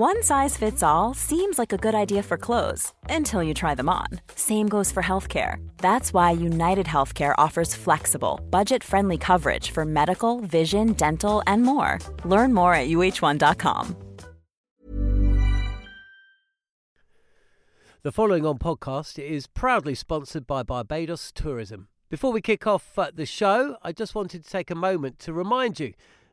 One size fits all seems like a good idea for clothes until you try them on. Same goes for healthcare. That's why United Healthcare offers flexible, budget friendly coverage for medical, vision, dental, and more. Learn more at uh1.com. The following on podcast is proudly sponsored by Barbados Tourism. Before we kick off uh, the show, I just wanted to take a moment to remind you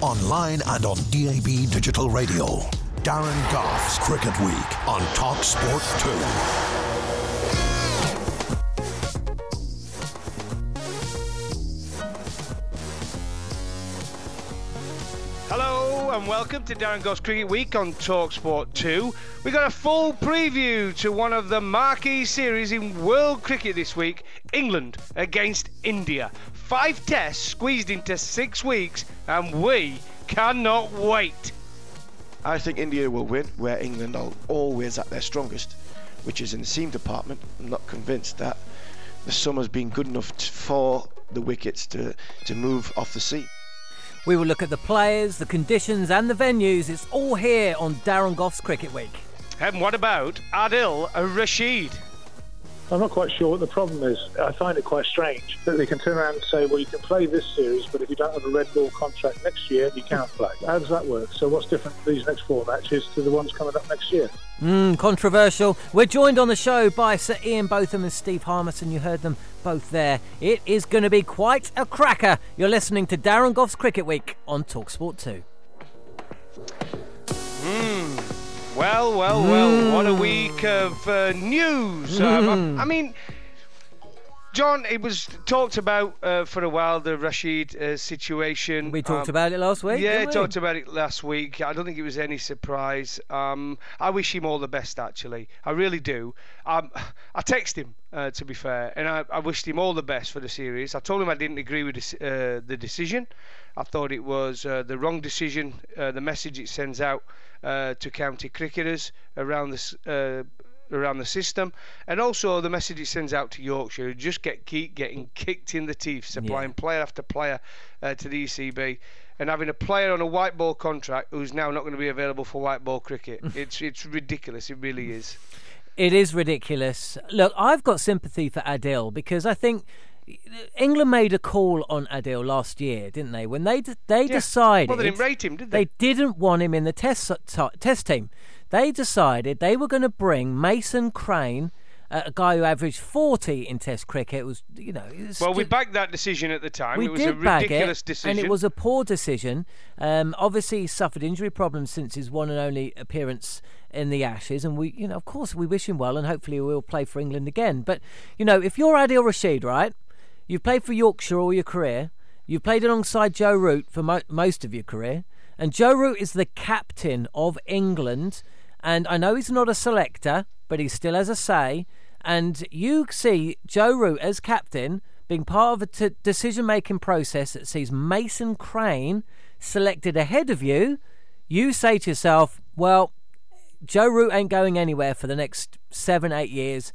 Online and on DAB Digital Radio. Darren Gough's Cricket Week on Talk Sport 2. And welcome to Darren Gough's Cricket Week on Talksport 2. We've got a full preview to one of the marquee series in world cricket this week England against India. Five tests squeezed into six weeks, and we cannot wait. I think India will win where England are always at their strongest, which is in the seam department. I'm not convinced that the summer's been good enough for the wickets to, to move off the seam. We will look at the players, the conditions, and the venues. It's all here on Darren Gough's Cricket Week. And what about Adil Rashid? I'm not quite sure what the problem is. I find it quite strange that they can turn around and say, well, you can play this series, but if you don't have a red ball contract next year, you can't play. How does that work? So what's different for these next four matches to the ones coming up next year? Mm, controversial. We're joined on the show by Sir Ian Botham and Steve Harmison. You heard them both there. It is going to be quite a cracker. You're listening to Darren Gough's Cricket Week on Talksport 2. Well, well, well, what a week of uh, news. Um, I, I mean, John, it was talked about uh, for a while, the Rashid uh, situation. We talked Um, about it last week. Yeah, we? talked about it last week. I don't think it was any surprise. Um, I wish him all the best, actually. I really do. Um, I texted him, uh, to be fair, and I, I wished him all the best for the series. I told him I didn't agree with this, uh, the decision. I thought it was uh, the wrong decision. Uh, the message it sends out uh, to county cricketers around this. Uh, around the system, and also the message it sends out to Yorkshire, who just get keep getting kicked in the teeth, supplying player after player uh, to the ECB, and having a player on a white ball contract who's now not going to be available for white ball cricket. it's it's ridiculous. It really is. It is ridiculous. Look, I've got sympathy for Adil because I think England made a call on Adil last year, didn't they? When they d- they Yeah. decided Well, they didn't rate him, did they? They didn't want him in the test t- test team. They decided they were going to bring Mason Crane, uh, a guy who averaged 40 in Test cricket. It was you know. was Well, we backed that decision at the time. we it was did a ridiculous it, decision. and it was a poor decision. Um, obviously, he suffered injury problems since his one and only appearance in the Ashes, and we, you know, of course, we wish him well, and hopefully, he will play for England again. But you know, if you're Adil Rashid, right, you've played for Yorkshire all your career, you've played alongside Joe Root for mo- most of your career, and Joe Root is the captain of England. And I know he's not a selector, but he still has a say. And you see Joe Root as captain being part of a t- decision making process that sees Mason Crane selected ahead of you. You say to yourself, well, Joe Root ain't going anywhere for the next seven, eight years.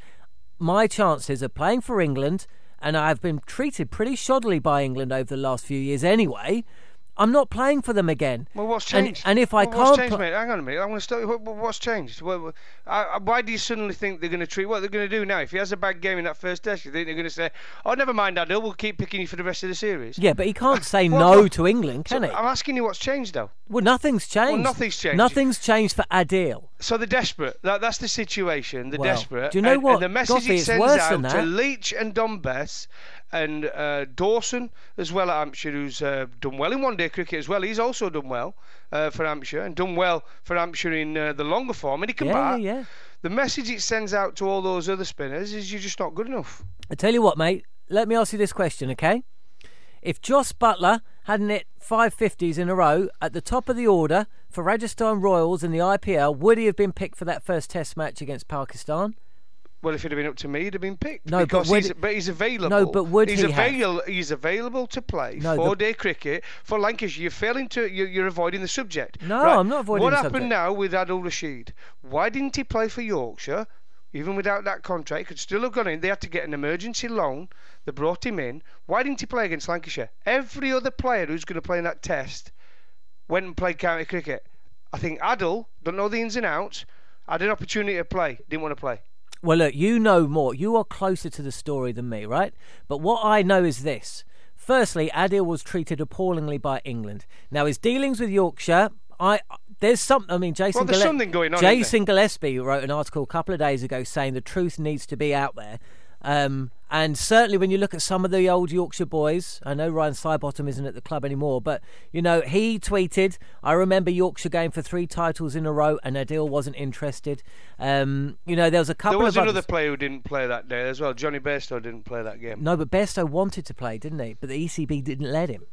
My chances of playing for England, and I've been treated pretty shoddily by England over the last few years anyway. I'm not playing for them again. Well, what's changed? And, if I Well, can't, what's changed, pl- mate? Hang on a minute. I want to start. What, what- what's changed? Well, well, I, why do you suddenly think they're going to treat? What they're going to do now? If he has a bad game in that first test, you think they're going to say, "Oh, never mind, Adil. We'll keep picking you for the rest of the series." yeah, but he can't say Well, no to England, can So he? I'm asking you what's changed, though. Well, nothing's changed. nothing's changed. Nothing's changed for Adil. So they're desperate. That, that's the situation. They're Well, desperate. do you know and, what, And the message Goughie, it sends out to. Leach and Dom Bess and uh, Dawson as well at Hampshire, who's uh, done well in one-day cricket as well. He's also done well uh, for Hampshire and done well for Hampshire in uh, the longer form, and he can Yeah, bat. yeah, yeah. The message it sends out to all those other spinners is you're just not good enough. I tell you what, mate. Let me ask you this question, okay? If Jos Buttler hadn't hit five fifties in a row at the top of the order for Rajasthan Royals in the IPL, would he have been picked for that first Test match against Pakistan? Well, if it had been up to me, he'd have been picked. No, but because would- he's, but he's available. No, but would he's he have? avail- He's available to play No, four-day cricket for Lancashire. You're failing to. You're, you're avoiding the subject. No, Right, I'm not avoiding the subject. What happened subject. now with Adil Rashid? Why didn't he play for Yorkshire? Even without that contract, he could still have gone in. They had to get an emergency loan. They brought him in. Why didn't he play against Lancashire? Every other player who's going to play in that test went and played county cricket. I think Adil don't know the ins and outs. Had an opportunity to play, didn't want to play. Well, look, you know more. You are closer to the story than me, right? But what I know is this. Firstly, Adil was treated appallingly by England. Now, his dealings with Yorkshire, I there's something. I mean, Jason. Well, there's something going on, Jason Gillespie wrote an article a couple of days ago saying the truth needs to be out there. Um, and certainly, when you look at some of the old Yorkshire boys, I know Ryan Sidebottom isn't at the club anymore, but you know he tweeted, "I remember Yorkshire going for three titles in a row, and Adil wasn't interested." Um, you know, there was a couple There was another others. player who didn't play that day as well. Jonny Bairstow didn't play that game. No, but Besto wanted to play, didn't he? But the ECB didn't let him.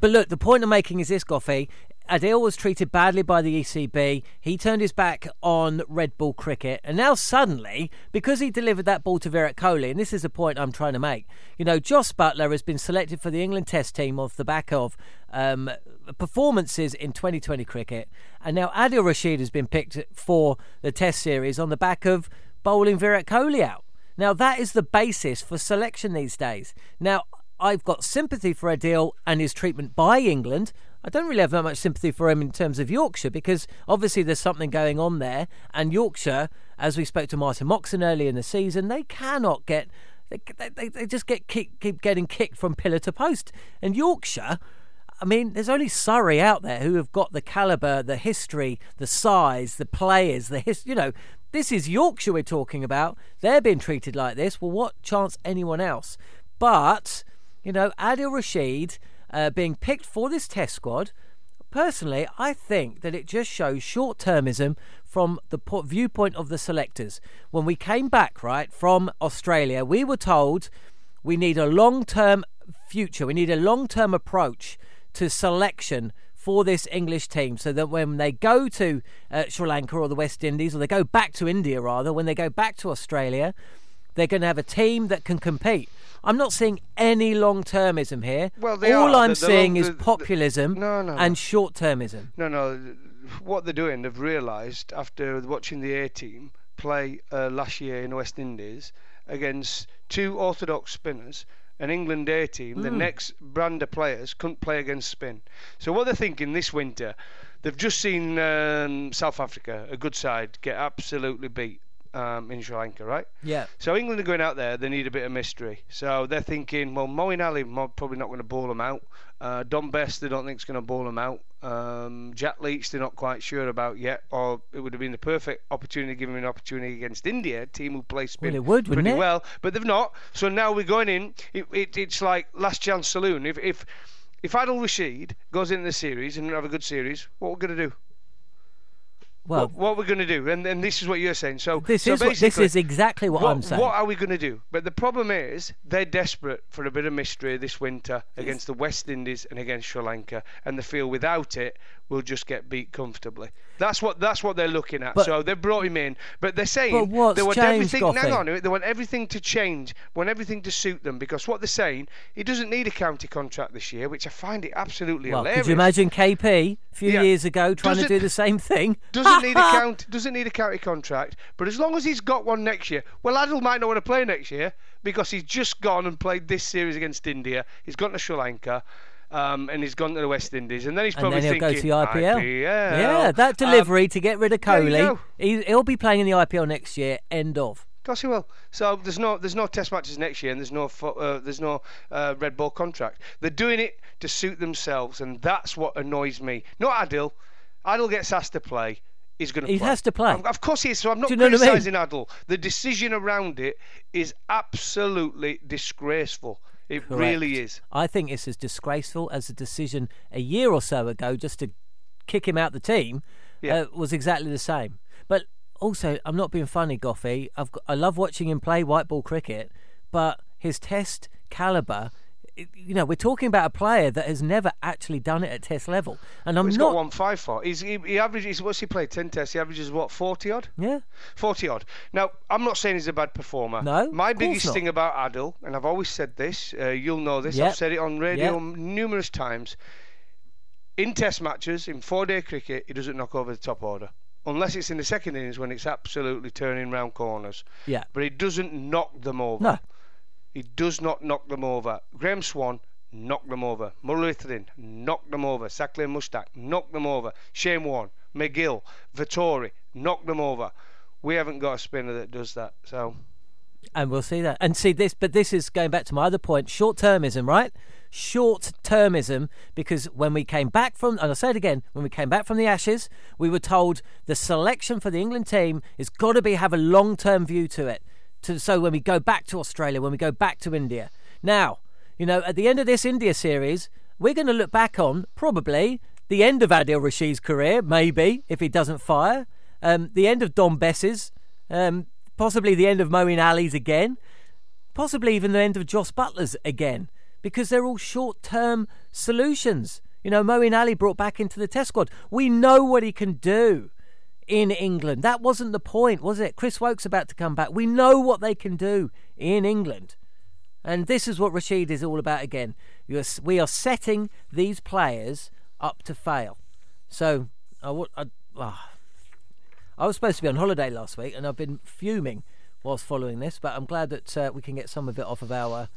But look, the point I'm making is this, Goughie. Adil was treated badly by the ECB. He turned his back on red ball cricket. And now suddenly, because he delivered that ball to Virat Kohli, and this is the point I'm trying to make, you know, Jos Buttler has been selected for the England Test team off the back of um, performances in 2020 cricket. And now Adil Rashid has been picked for the Test series on the back of bowling Virat Kohli out. Now, that is the basis for selection these days. Now, I've got sympathy for Adil and his treatment by England. I don't really have that much sympathy for him in terms of Yorkshire because obviously there's something going on there. And Yorkshire, as we spoke to Martin Moxon early in the season, they cannot get. They, they, they just get keep getting kicked from pillar to post. And Yorkshire, I mean, there's only Surrey out there who have got the caliber, the history, the size, the players, the his. You know, this is Yorkshire we're talking about. They're being treated like this. Well, what chance anyone else? But you know, Adil Rashid uh, being picked for this Test squad. Personally, I think that it just shows short-termism from the po- viewpoint of the selectors. When we came back, right, from Australia, we were told we need a long-term future. We need a long-term approach to selection for this English team so that when they go to uh, Sri Lanka or the West Indies, or they go back to India rather, when they go back to Australia, they're going to have a team that can compete. I'm not seeing any long termism here. Well, they All are. I'm The- the seeing long- is the- the- populism No, no, and no. short termism. No, no. What they're doing, they've realised after watching the A team play uh, last year in the West Indies against two orthodox spinners, an England A team, Hmm. the next brand of players couldn't play against spin. So what they're thinking this winter, they've just seen um, South Africa, a good side, get absolutely beat um, in Sri Lanka, right? Yeah. So England are going out there. They need a bit of mystery. So they're thinking, well, Moeen Ali probably not going to ball them out. Uh, Dom Bess, they don't think is going to ball them out. Um, Jack Leach, they're not quite sure about yet. Or it would have been the perfect opportunity, to give him an opportunity against India, a team who play spin Well, it would, pretty it? well. But they've not. So now we're going in. It, it, it's like last chance saloon. If if if Adil Rashid goes in the series and have a good series, what we're going to do? Well, what, what we're going to do? And and this is what you're saying. So this so is what, this basically- is exactly what, what, I'm saying. what are we going to do? But the problem is, they're desperate for a bit of mystery this winter against the West Indies and against Sri Lanka, and they feel without it, we'll just get beat comfortably. That's what that's what they're looking at. But- so they've brought him in, but they're saying But they want everything. Hang on, they want everything to change, want everything to suit them, because what they're saying, he doesn't need a county contract this year, which I find it absolutely well, hilarious. could you imagine KP a few Yeah. years ago trying to Doesn't- do the same thing? doesn't need a count doesn't need a county contract, but as long as he's got one next year, well Adil might not want to play next year because he's just gone and played this series against India. He's gone to Sri Lanka. Um, and he's gone to the West Indies, and then he's and probably then he'll go thinking to the IPL. IPL. Yeah, that Um, delivery to get rid of Kohli. He, he'll be playing in the IPL next year. End of. Of course he will. So there's no there's no test matches next year, and there's no uh, there's no uh, red ball contract. They're doing it to suit themselves, and that's what annoys me. Not Adil. Adil gets asked to play. he's going to He play. has to play. Um, Of course he is. So I'm not Do you know what I mean? criticising Adil. The decision around it is absolutely disgraceful. It really is. I think it's as disgraceful as the decision a year or so ago just to kick him out the team Yeah. uh, was exactly the same. But also, I'm not being funny, Goughie. I've got, I love watching him play white ball cricket, but his test caliber. You know, we're talking about a player that has never actually done it at test level, and I'm He's not. got one five for. He's, he, he averages. What's he played? Ten tests. He averages what? Forty odd. Yeah, 40 odd. Now, I'm not saying he's a bad performer. No, My biggest thing about Adil, and I've always said this, uh, you'll know this, Yep. I've said it on radio Yep. numerous times. In test matches, in four day cricket, he doesn't knock over the top order. Unless it's in the second innings when it's absolutely turning round corners. yeah, But he doesn't knock them over. no, He does not knock them over. Graeme Swann knocked them over. Muralitharan knocked them over. Saqlain Mushtaq knocked them over. Shane Warne, MacGill, Vettori knocked them over. We haven't got a spinner that does that. So and we'll see that. And see this, but this is going back to my other point: short termism, right? Short termism, because when we came back from, and I'll say it again, when we came back from the Ashes, we were told the selection for the England team has got to be have a long term view to it. To, so when we go back to Australia, when we go back to India, now, you know, at the end of this India series, we're going to look back on probably the end of Adil Rashid's career, maybe if he doesn't fire, um, the end of Dom Bess's, um, possibly the end of Moeen Ali's again, possibly even the end of Jos Buttler's again, because they're all short term solutions. You know, Moeen Ali brought back into the test squad. We know what he can do in England. That wasn't the point, was it? Chris Woakes about to come back. We know what they can do in England. And this is what Rashid is all about again. You're, we are setting these players up to fail. So, I, wa- I, ah. Was supposed to be on holiday last week, and I've been fuming whilst following this. But I'm glad that uh, we can get some of it off of our,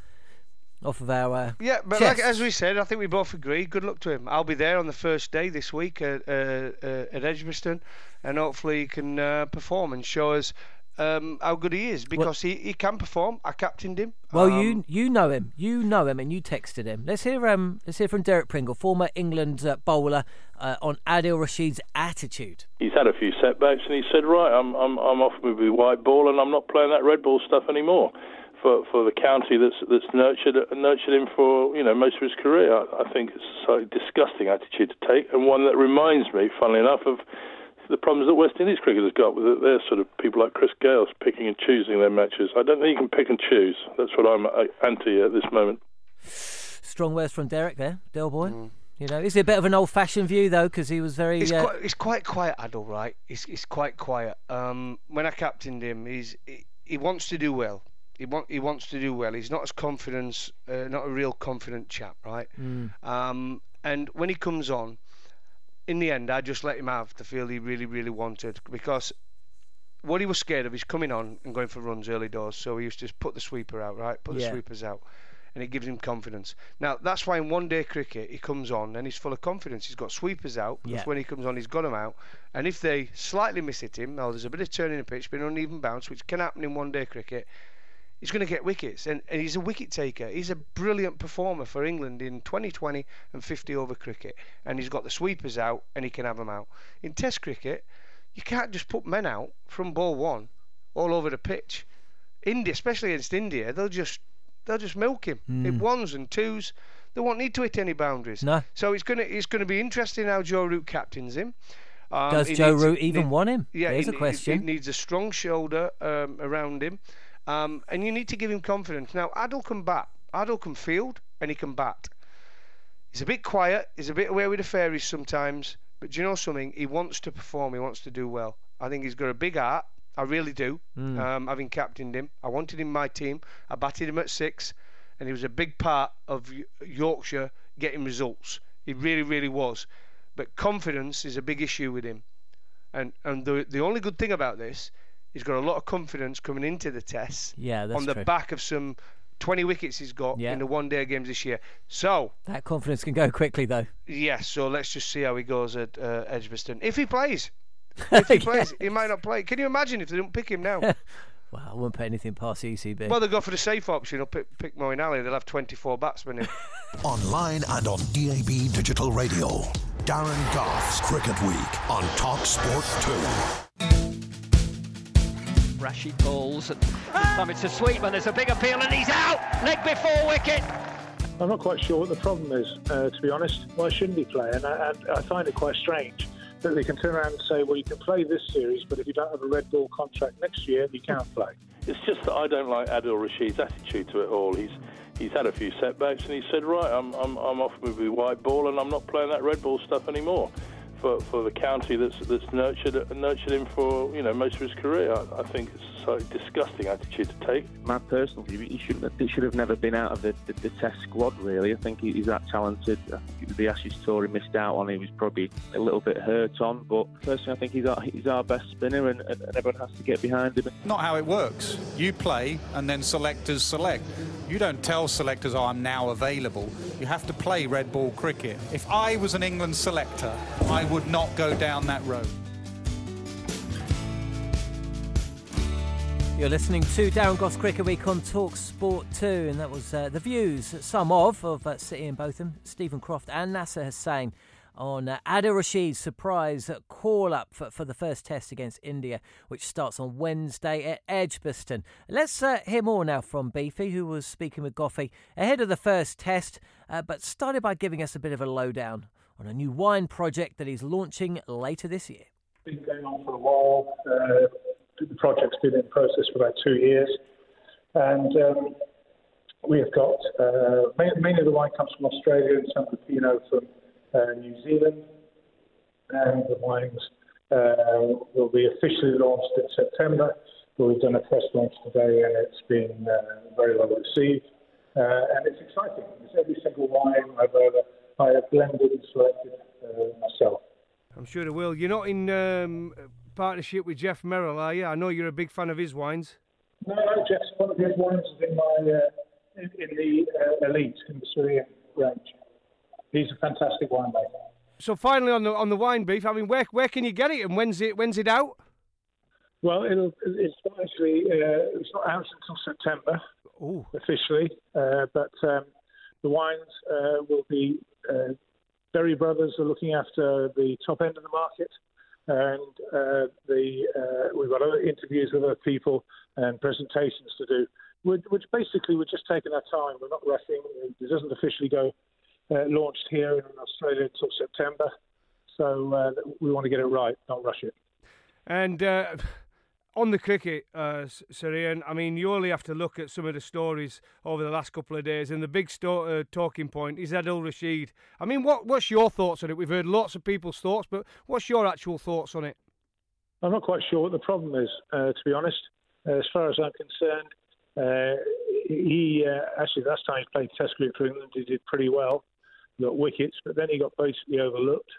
off of our. Uh, yeah, but like, as we said, I think we both agree. Good luck to him. I'll be there on the first day this week at, uh, uh, at Edgbaston, and hopefully he can uh, perform and show us um, how good he is because he, he can perform. I captained him. Well, Um, you you know him, you know him, and you texted him. Let's hear um let's hear from Derek Pringle, former England uh, bowler, uh, on Adil Rashid's attitude. he's had a few setbacks, and he said, "Right, I'm I'm I'm off with the white ball, and I'm not playing that red ball stuff anymore." For for the county that's that's nurtured nurtured him for you know most of his career, I, I think it's a slightly disgusting attitude to take, and one that reminds me, funnily enough, of the problems that West Indies cricket has got with it. Their sort of people like Chris Gayle's picking and choosing their matches. I don't think you can pick and choose. That's what I'm uh, anti at this moment. Strong words from Derek there, Del Boy. You know, is it a bit of an old-fashioned view though? Because he was very. It's uh, quite, it's quite quiet, Adil, right? It's, it's quite quiet. Um, when I captained him, he's he, he wants to do well. He want he wants to do well. He's not as confident, uh, not a real confident chap, right? Um, and when he comes on, in the end, I just let him have the field he really, really wanted because what he was scared of is coming on and going for runs early doors. So he used to just put the sweeper out, right? Put the sweepers out. And it gives him confidence. Now, that's why in one day cricket, he comes on and he's full of confidence. He's got sweepers out because Yeah. when he comes on, he's got them out. And if they slightly miss hit him, now there's a bit of turning the pitch, of uneven bounce, which can happen in one day cricket, he's going to get wickets. And, and he's a wicket taker. He's a brilliant performer for England in 2020 and 50 over cricket. And he's got the sweepers out and he can have them out. In Test cricket, you can't just put men out from ball one all over the pitch. India, especially against India, they'll just they'll just milk him. Hit ones and twos. They won't need to hit any boundaries. No. So it's gonna it's gonna be interesting how Joe Root captains him. Um, Does Joe needs- Root even need- want him? Yeah, There's he, a he- question. He needs a strong shoulder um, around him, um, and you need to give him confidence. Now, Adil can bat. Adil can field, and he can bat. He's a bit quiet. He's a bit away with the fairies sometimes. But do you know something? He wants to perform. He wants to do well. I think he's got a big heart. I really do. Hmm. Um, having captained him, I wanted him in my team. I batted him at six, and he was a big part of Yorkshire getting results. He really, really was. But confidence is a big issue with him. And and the the only good thing about this, he's got a lot of confidence coming into the tests Yeah, that's on the true. back of some 20 wickets he's got Yeah. in the one day games this year. So, That confidence can go quickly though. yes, so let's just see how he goes at uh, Edgbaston. If he plays. If he Yeah. plays, he might not play. Can you imagine if they don't pick him now? Well, I wouldn't put anything past the ECB. well, they'll go for the safe option. They'll pick, pick Moeen Ali. They'll have 24 batsmen in. Online and on DAB Digital Radio. Darren Gough's Cricket Week on Talk Sport 2. Rashid balls and this time it's a sweep there's a big appeal and he's out leg before wicket I'm not quite sure what the problem is, uh, to be honest. Why shouldn't he play? And I, and I find it quite strange that they can turn around and say, well, you can play this series, but if you don't have a red ball contract next year, you can't play. It's just that I don't like Adil Rashid's attitude to it all. He's he's had a few setbacks, and he said, right, I'm I'm, I'm off with the white ball, and I'm not playing that red ball stuff anymore. For, for the county that's that's nurtured nurtured him for you know most of his career, I, I think it's so disgusting attitude to take. My personal view, he should have, he should have never been out of the, the, the Test squad. Really, I think he's that talented. Uh, the Ashes tour he missed out on, he was probably a little bit hurt on. But personally, I think he's our, he's our best spinner, and, and everyone has to get behind him. Not how it works. You play, and then selectors select. You don't tell selectors, "Oh, I'm now available." You have to play red ball cricket. If I was an England selector, I would not go down that road. You're listening to Darren Gough's Cricket Week on Talk Sport 2, and that was uh, the views, some of, of uh, Sir Ian Botham, Steven Croft, and Nasser Hussain on uh, Adil Rashid's surprise call up for, for the first test against India, which starts on Wednesday at Edgbaston. Let's uh, hear more now from Beefy, who was speaking with Goughie ahead of the first test, uh, but started by giving us a bit of a lowdown on a new wine project that he's launching later this year. Been going on for a while. The project's been in process for about two years. And um, we have got uh, mainly the wine comes from Australia and some of the Pinot from uh, New Zealand. And the wines uh, will be officially launched in September. We've done a press launch today and it's been uh, very well received. Uh, and it's exciting. It's every single wine I've ever I have blended and selected uh, myself. I'm sure it will. You're not in um, partnership with Geoff Merrill, are you? I know you're a big fan of his wines. No, no, Geoff's one of his wines is in my uh, in, in, the uh, elite in the Syrian range. He's a fantastic winemaker. So finally, on the on the wine beef, I mean, where where can you get it, and when's it when's it out? Well, it'll it's not actually uh, it's not out until September Ooh. officially, uh, but um, the wines uh, will be uh, Berry Brothers are looking after the top end of the market, and uh, the uh, we've got other interviews with other people and presentations to do. Which, basically we're just taking our time. We're not rushing. It doesn't officially go uh, launched here in Australia until September, so uh, we want to get it right, not rush it. And uh, on the cricket, uh, Sir Ian, I mean, you only have to look at some of the stories over the last couple of days, and the big sto- uh, talking point is Adil Rashid. I mean, what what's your thoughts on it? We've heard lots of people's thoughts, but what's your actual thoughts on it? I'm not quite sure what the problem is, uh, to be honest. Uh, as far as I'm concerned, uh, he uh, actually last time he played Test cricket for England, he did pretty well, he got wickets, but then he got basically overlooked,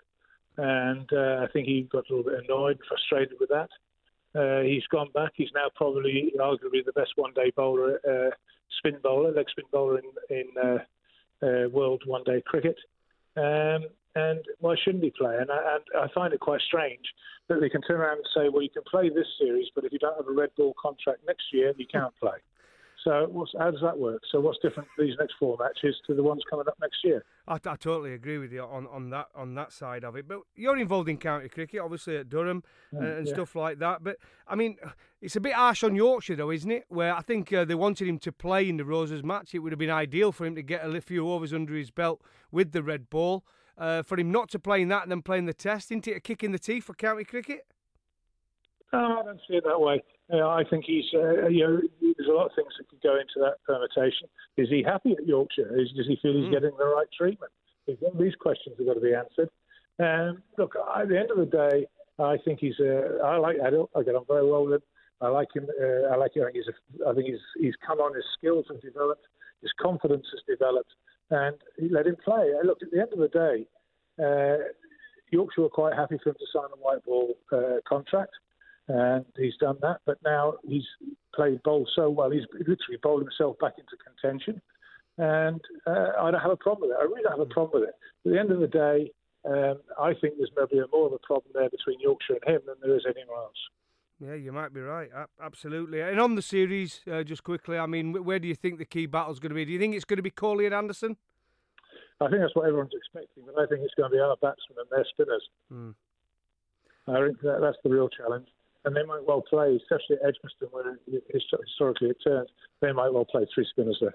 and I think he got a little bit annoyed, frustrated with that. Uh, he's gone back. He's now probably arguably the best one-day bowler, uh, spin bowler, leg spin bowler in, in uh, uh world one-day cricket. Um, and why shouldn't he play? And I, and I, find it quite strange that they can turn around and say, well, you can play this series, but if you don't have a red ball contract next year, you can't play. So how does that work? So what's different for these next four matches to the ones coming up next year? I, I, totally agree with you on, on that on that side of it. But you're involved in county cricket, obviously at Durham mm, and, and yeah. stuff like that. But I mean, it's a bit harsh on Yorkshire, though, isn't it? Where I think uh, they wanted him to play in the Roses match. It would have been ideal for him to get a few overs under his belt with the red ball. Uh, for him not to play in that and then playing the test, isn't it a kick in the teeth for county cricket? No, I don't see it that way. Uh, I think he's, uh, you know, there's a lot of things that could go into that permutation. Is he happy at Yorkshire? Is, does he feel he's mm. getting the right treatment? These questions have got to be answered. Um, look, at the end of the day, I think he's. Uh, I like Adil. I get on very well with him. I like him. Uh, I like him. I think, he's a, I think he's he's come on. His skills have developed. His confidence has developed, and he let him play. Uh, look, at the end of the day, uh, Yorkshire were quite happy for him to sign a white ball uh, contract and he's done that. But now he's played bowl so well, he's literally bowled himself back into contention, and uh, I don't have a problem with it. I really don't have a problem with it. At the end of the day, um, I think there's maybe more of a problem there between Yorkshire and him than there is anyone else. Yeah, you might be right. Absolutely. And on the series, uh, just quickly, I mean, where do you think the key battle is going to be? Do you think it's going to be Kohli and Anderson? I think that's what everyone's expecting, but I think it's going to be our batsmen and their spinners. Mm. I think that, that's the real challenge. And they might well play, especially at Edgbaston, where historically it turns, they might well play three spinners there.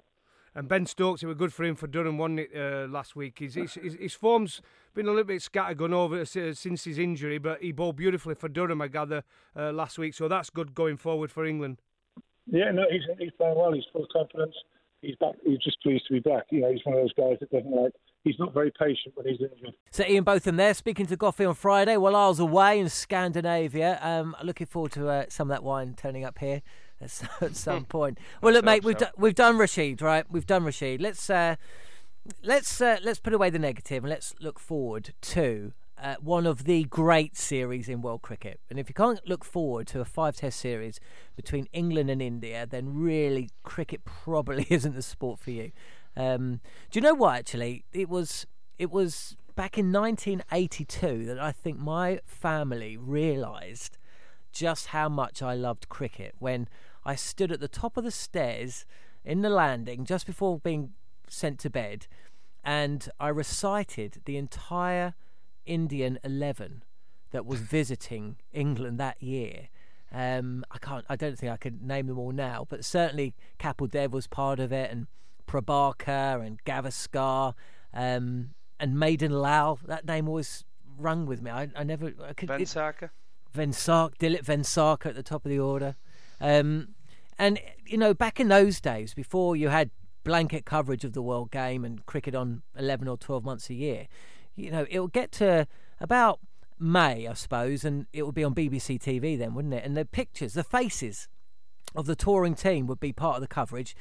And Ben Stokes, it was good for him for Durham, wasn't it, uh, last week? His, his, his, form's been a little bit scattered scattergun over uh, since his injury, but he bowled beautifully for Durham, I gather, uh, last week. So that's good going forward for England. Yeah, no, he's, he's playing well. He's full of confidence. He's back. He's just pleased to be back. You know, he's one of those guys that doesn't like. He's not very patient when he's injured. So Ian Botham there speaking to Goughie on Friday while I was away in Scandinavia. Um, looking forward to uh, some of that wine turning up here at, at some point. Well, look, mate, we've, so. we've done Rashid, right? We've done Rashid. Let's uh, let's uh, let's put away the negative and let's look forward to uh, one of the great series in world cricket. And if you can't look forward to a five test series between England and India, then really cricket probably isn't the sport for you. Um, do you know what? Actually, it was it was back in 1982 that I think my family realised just how much I loved cricket when I stood at the top of the stairs in the landing just before being sent to bed and I recited the entire Indian 11 that was visiting England that year. Um, I can't. I don't think I could name them all now, but certainly Kapil Dev was part of it, and Prabhakar and Gavaskar um, and Madan Lal. That name always rung with me. I, I never. I could, Vengsarkar. Vensark, Dilip Vengsarkar at the top of the order. Um, and you know, back in those days, before you had blanket coverage of the world game and cricket on eleven or twelve months a year, you know, it'll get to about May, I suppose, and it would be on BBC TV then, wouldn't it? And the pictures, the faces of the touring team would be part of the coverage.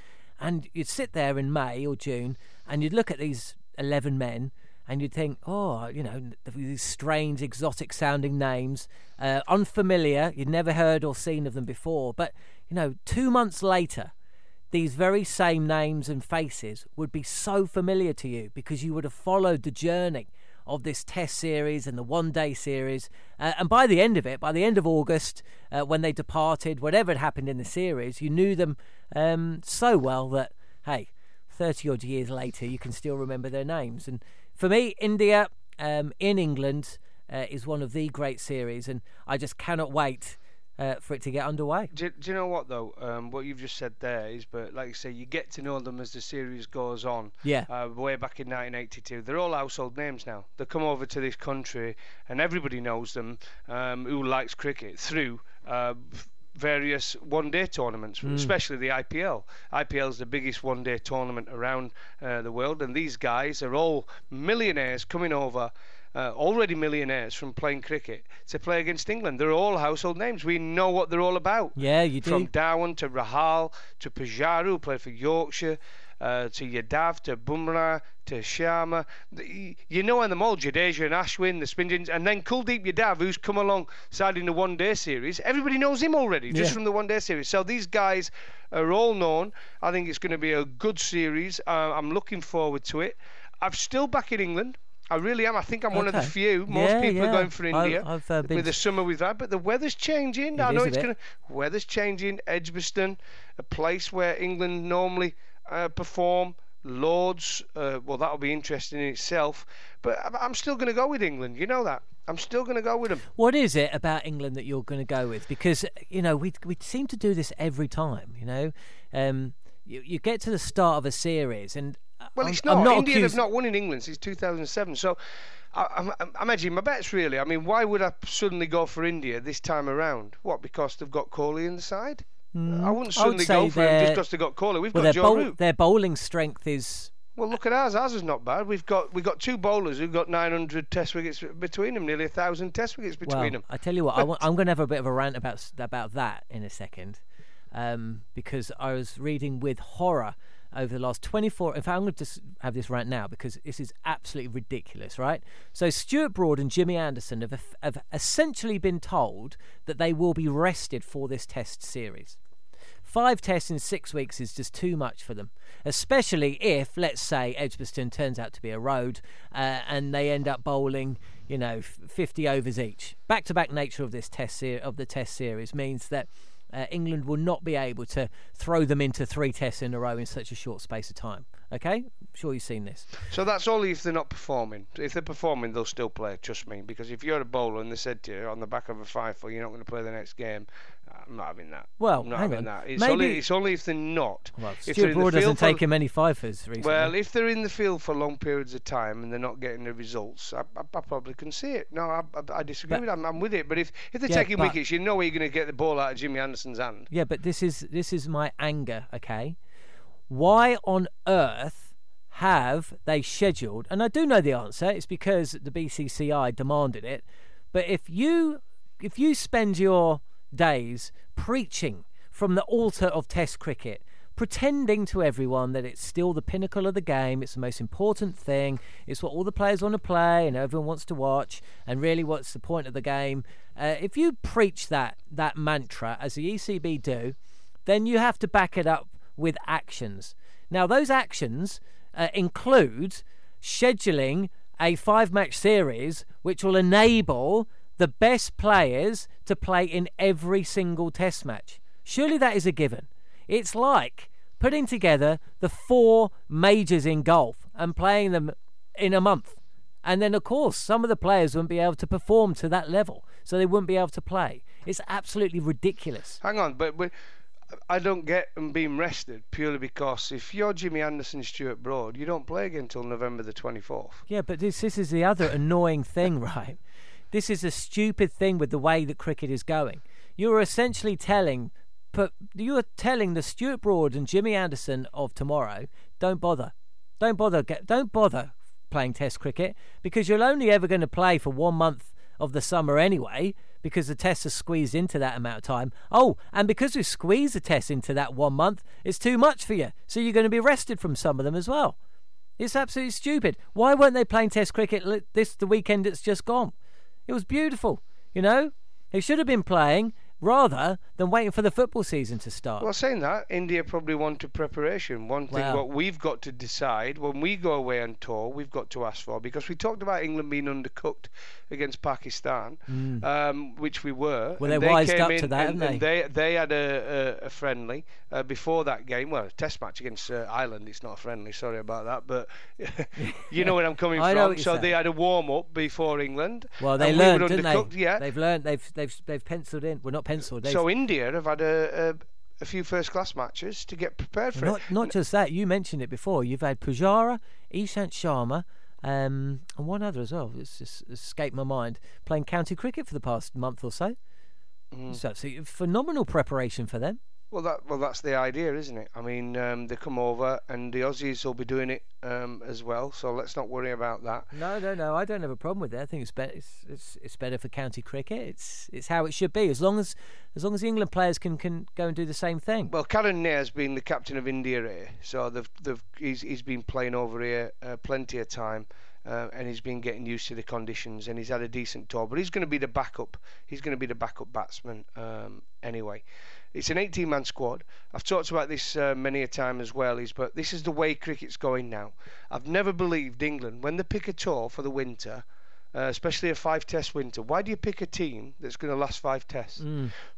And you'd sit there in May or June and you'd look at these 11 men and you'd think, oh, you know, these strange, exotic sounding names, uh, unfamiliar, you'd never heard or seen of them before. But, you know, two months later, these very same names and faces would be so familiar to you because you would have followed the journey of this test series and the one day series. Uh, and by the end of it, by the end of August, uh, when they departed, whatever had happened in the series, you knew them um, so well that, hey, 30 odd years later, you can still remember their names. And for me, India um, in England uh, is one of the great series, and I just cannot wait uh, for it to get underway. Do, do, you know what though? Um, what you've just said there is, but like you say, you get to know them as the series goes on. Yeah. Uh, way back in 1982, they're all household names now. They come over to this country, and everybody knows them um, who likes cricket through. Uh, various one-day tournaments, mm. especially the IPL. IPL is the biggest one-day tournament around uh, the world, and these guys are all millionaires coming over uh, already millionaires from playing cricket to play against England. They're all household names. We know what they're all about. Yeah, you do. From Dhawan to Rahul to Pujara, who played for Yorkshire, uh, to Yadav, to Bumrah, to Sharma. You know them all, Jadeja and Ashwin, the spin and then Kuldeep Yadav, who's come alongside in the one day series. Everybody knows him already, just yeah. from the one day series. So these guys are all known. I think it's going to be a good series. Uh, I'm looking forward to it. I'm still back in England. I really am. I think I'm okay. one of the few. Most yeah, people yeah. are going for India I've, uh, with the summer we've had, but the weather's changing. It I know it's going to. Weather's changing. Edgbaston, a place where England normally uh, perform. Lords, uh, well, that'll be interesting in itself. But I'm still going to go with England. You know that. I'm still going to go with them. What is it about England that you're going to go with? Because you know we we seem to do this every time. You know, um, you, you get to the start of a series and well, I'm, it's not. not India accused... have not won in England since 2007. So I, I'm edging my bets really. I mean, why would I suddenly go for India this time around? What? Because they've got Kohli in the side? Mm, I wouldn't suddenly would go for them just because they've got Kohli. We've well, got Joe bowl, Root. Their bowling strength is. Well, look at ours. Ours is not bad. We've got we've got two bowlers who've got 900 Test wickets between them, nearly a thousand Test wickets between well, them. I tell you what, I am going to have a bit of a rant about about that in a second, um, because I was reading with horror over the last 24. In fact, I'm going to just have this right now because this is absolutely ridiculous, right? So, Stuart Broad and Jimmy Anderson have, have essentially been told that they will be rested for this test series. Five tests in six weeks is just too much for them, especially if, let's say, Edgbaston turns out to be a road uh, and they end up bowling, you know, 50 overs each. Back-to-back nature of this test ser- of the test series means that uh, England will not be able to throw them into three tests in a row in such a short space of time. Okay, sure you've seen this. So that's only if they're not performing. If they're performing, they'll still play. Trust me, because if you're a bowler and they said to you on the back of a five for you're not going to play the next game, I'm not having that. Well, I'm not hang having on. that. It's Maybe- only it's only if they're not. Well, if Stuart Broad doesn't for- take him any fifers recently. Well, if they're in the field for long periods of time and they're not getting the results, I, I, I probably can see it. No, I, I, I disagree But- with that. I'm, I'm with it. But if, if they're Yeah, taking but- wickets, you know where you're going to get the ball out of Jimmy Anderson's hand. Yeah, but this is this is my anger, okay? Why on earth have they scheduled? And I do know the answer. It's because the BCCI demanded it. But if you if you spend your days preaching from the altar of Test cricket, pretending to everyone that it's still the pinnacle of the game, it's the most important thing, it's what all the players want to play and everyone wants to watch, and really what's the point of the game. Uh, if you preach that that mantra as the ECB do, then you have to back it up with actions. Now, those actions uh, include scheduling a five match series which will enable the best players to play in every single test match. Surely that is a given. It's like putting together the four majors in golf and playing them in a month. And then, of course, some of the players wouldn't be able to perform to that level, so they wouldn't be able to play. It's absolutely ridiculous. Hang on, but, but I don't get them being rested purely because if you're Jimmy Anderson, Stuart Broad, you don't play again until November the 24th. Yeah, but this this is the other annoying thing, right? This is a stupid thing with the way that cricket is going. You are essentially telling, but you are telling the Stuart Broad and Jimmy Anderson of tomorrow, don't bother, don't bother, get, don't bother playing Test cricket because you're only ever going to play for one month of the summer anyway because the tests are squeezed into that amount of time. Oh, and because we squeeze the tests into that one month, it's too much for you, so you're going to be rested from some of them as well. It's absolutely stupid. Why weren't they playing Test cricket this the weekend that's just gone? It was beautiful. You know, He should have been playing rather than waiting for the football season to start. Well, saying that, India probably want wanted preparation. One thing what we've got to decide when we go away on tour, we've got to ask for because we talked about England being undercooked against Pakistan, um, which we were. Mm. Well, and they wised came up in to that, and, haven't and they they had a, a, a friendly uh, before that game. Well, a test match against uh, Ireland. It's not a friendly. Sorry about that, but you know where I'm coming from. So they had a warm up before England. well, they and we learned, didn't undercooked, they? Yeah. They've learned. They've they've they've penciled in. Well, not penciled. So India have had a, a, a few first class matches to get prepared for not it. not just that. You mentioned it before. You've had Pujara, Ishant Sharma, um, and one other as well. It's just escaped my mind. Playing county cricket for the past month or so. Mm. So, so phenomenal preparation for them. Well, that well, that's the idea, isn't it? I mean, um, they come over, and the Aussies will be doing it um, as well. So let's not worry about that. No, no, no. I don't have a problem with that. I think it's better. It's, it's it's better for county cricket. It's it's how it should be. As long as as long as the England players can, can go and do the same thing. Well, Karun Nair's been the captain of India here, so they've, they've, he's, he's been playing over here uh, plenty of time. Uh, and he's been getting used to the conditions, and he's had a decent tour. But he's going to be the backup. He's going to be the backup batsman um, anyway. It's an 18-man squad. I've talked about this uh, many a time as well. Is but this is the way cricket's going now. I've never believed England when they pick a tour for the winter, uh, especially a five-test winter. Why do you pick a team that's going to last five tests?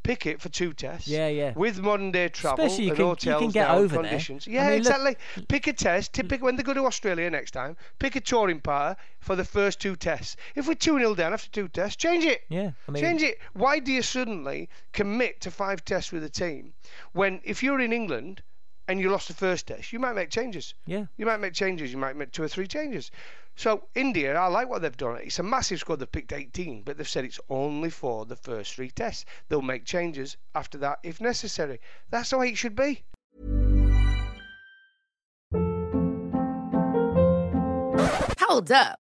Pick it for two tests. Mm. Yeah, yeah. With modern-day travel Especially you and can- you hotels can get now and there. conditions. I Yeah, mean, look- exactly. Pick a test. To pick when they go to Australia next time. Pick a touring partner for the first two tests. If we're two 0 down after two tests, change it. Yeah, I mean- change it. Why do you suddenly commit to five tests with a team when if you're in England and you lost the first test, you might make changes. Yeah. You might make changes. You might make two or three changes. So India, I like what they've done. It's a massive squad. They've picked 18, but they've said it's only for the first three tests. They'll make changes after that if necessary. That's the way it should be. Hold up.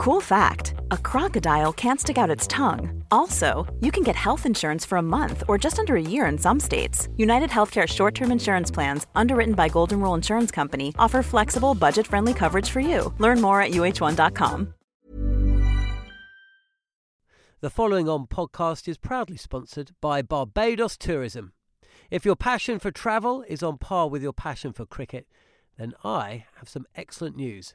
Cool fact a crocodile can't stick out its tongue. Also, you can get health insurance for a month or just under a year in some states. United Healthcare short term insurance plans, underwritten by Golden Rule Insurance Company, offer flexible, budget friendly coverage for you. Learn more at uh1.com. The following on podcast is proudly sponsored by Barbados Tourism. If your passion for travel is on par with your passion for cricket, then I have some excellent news.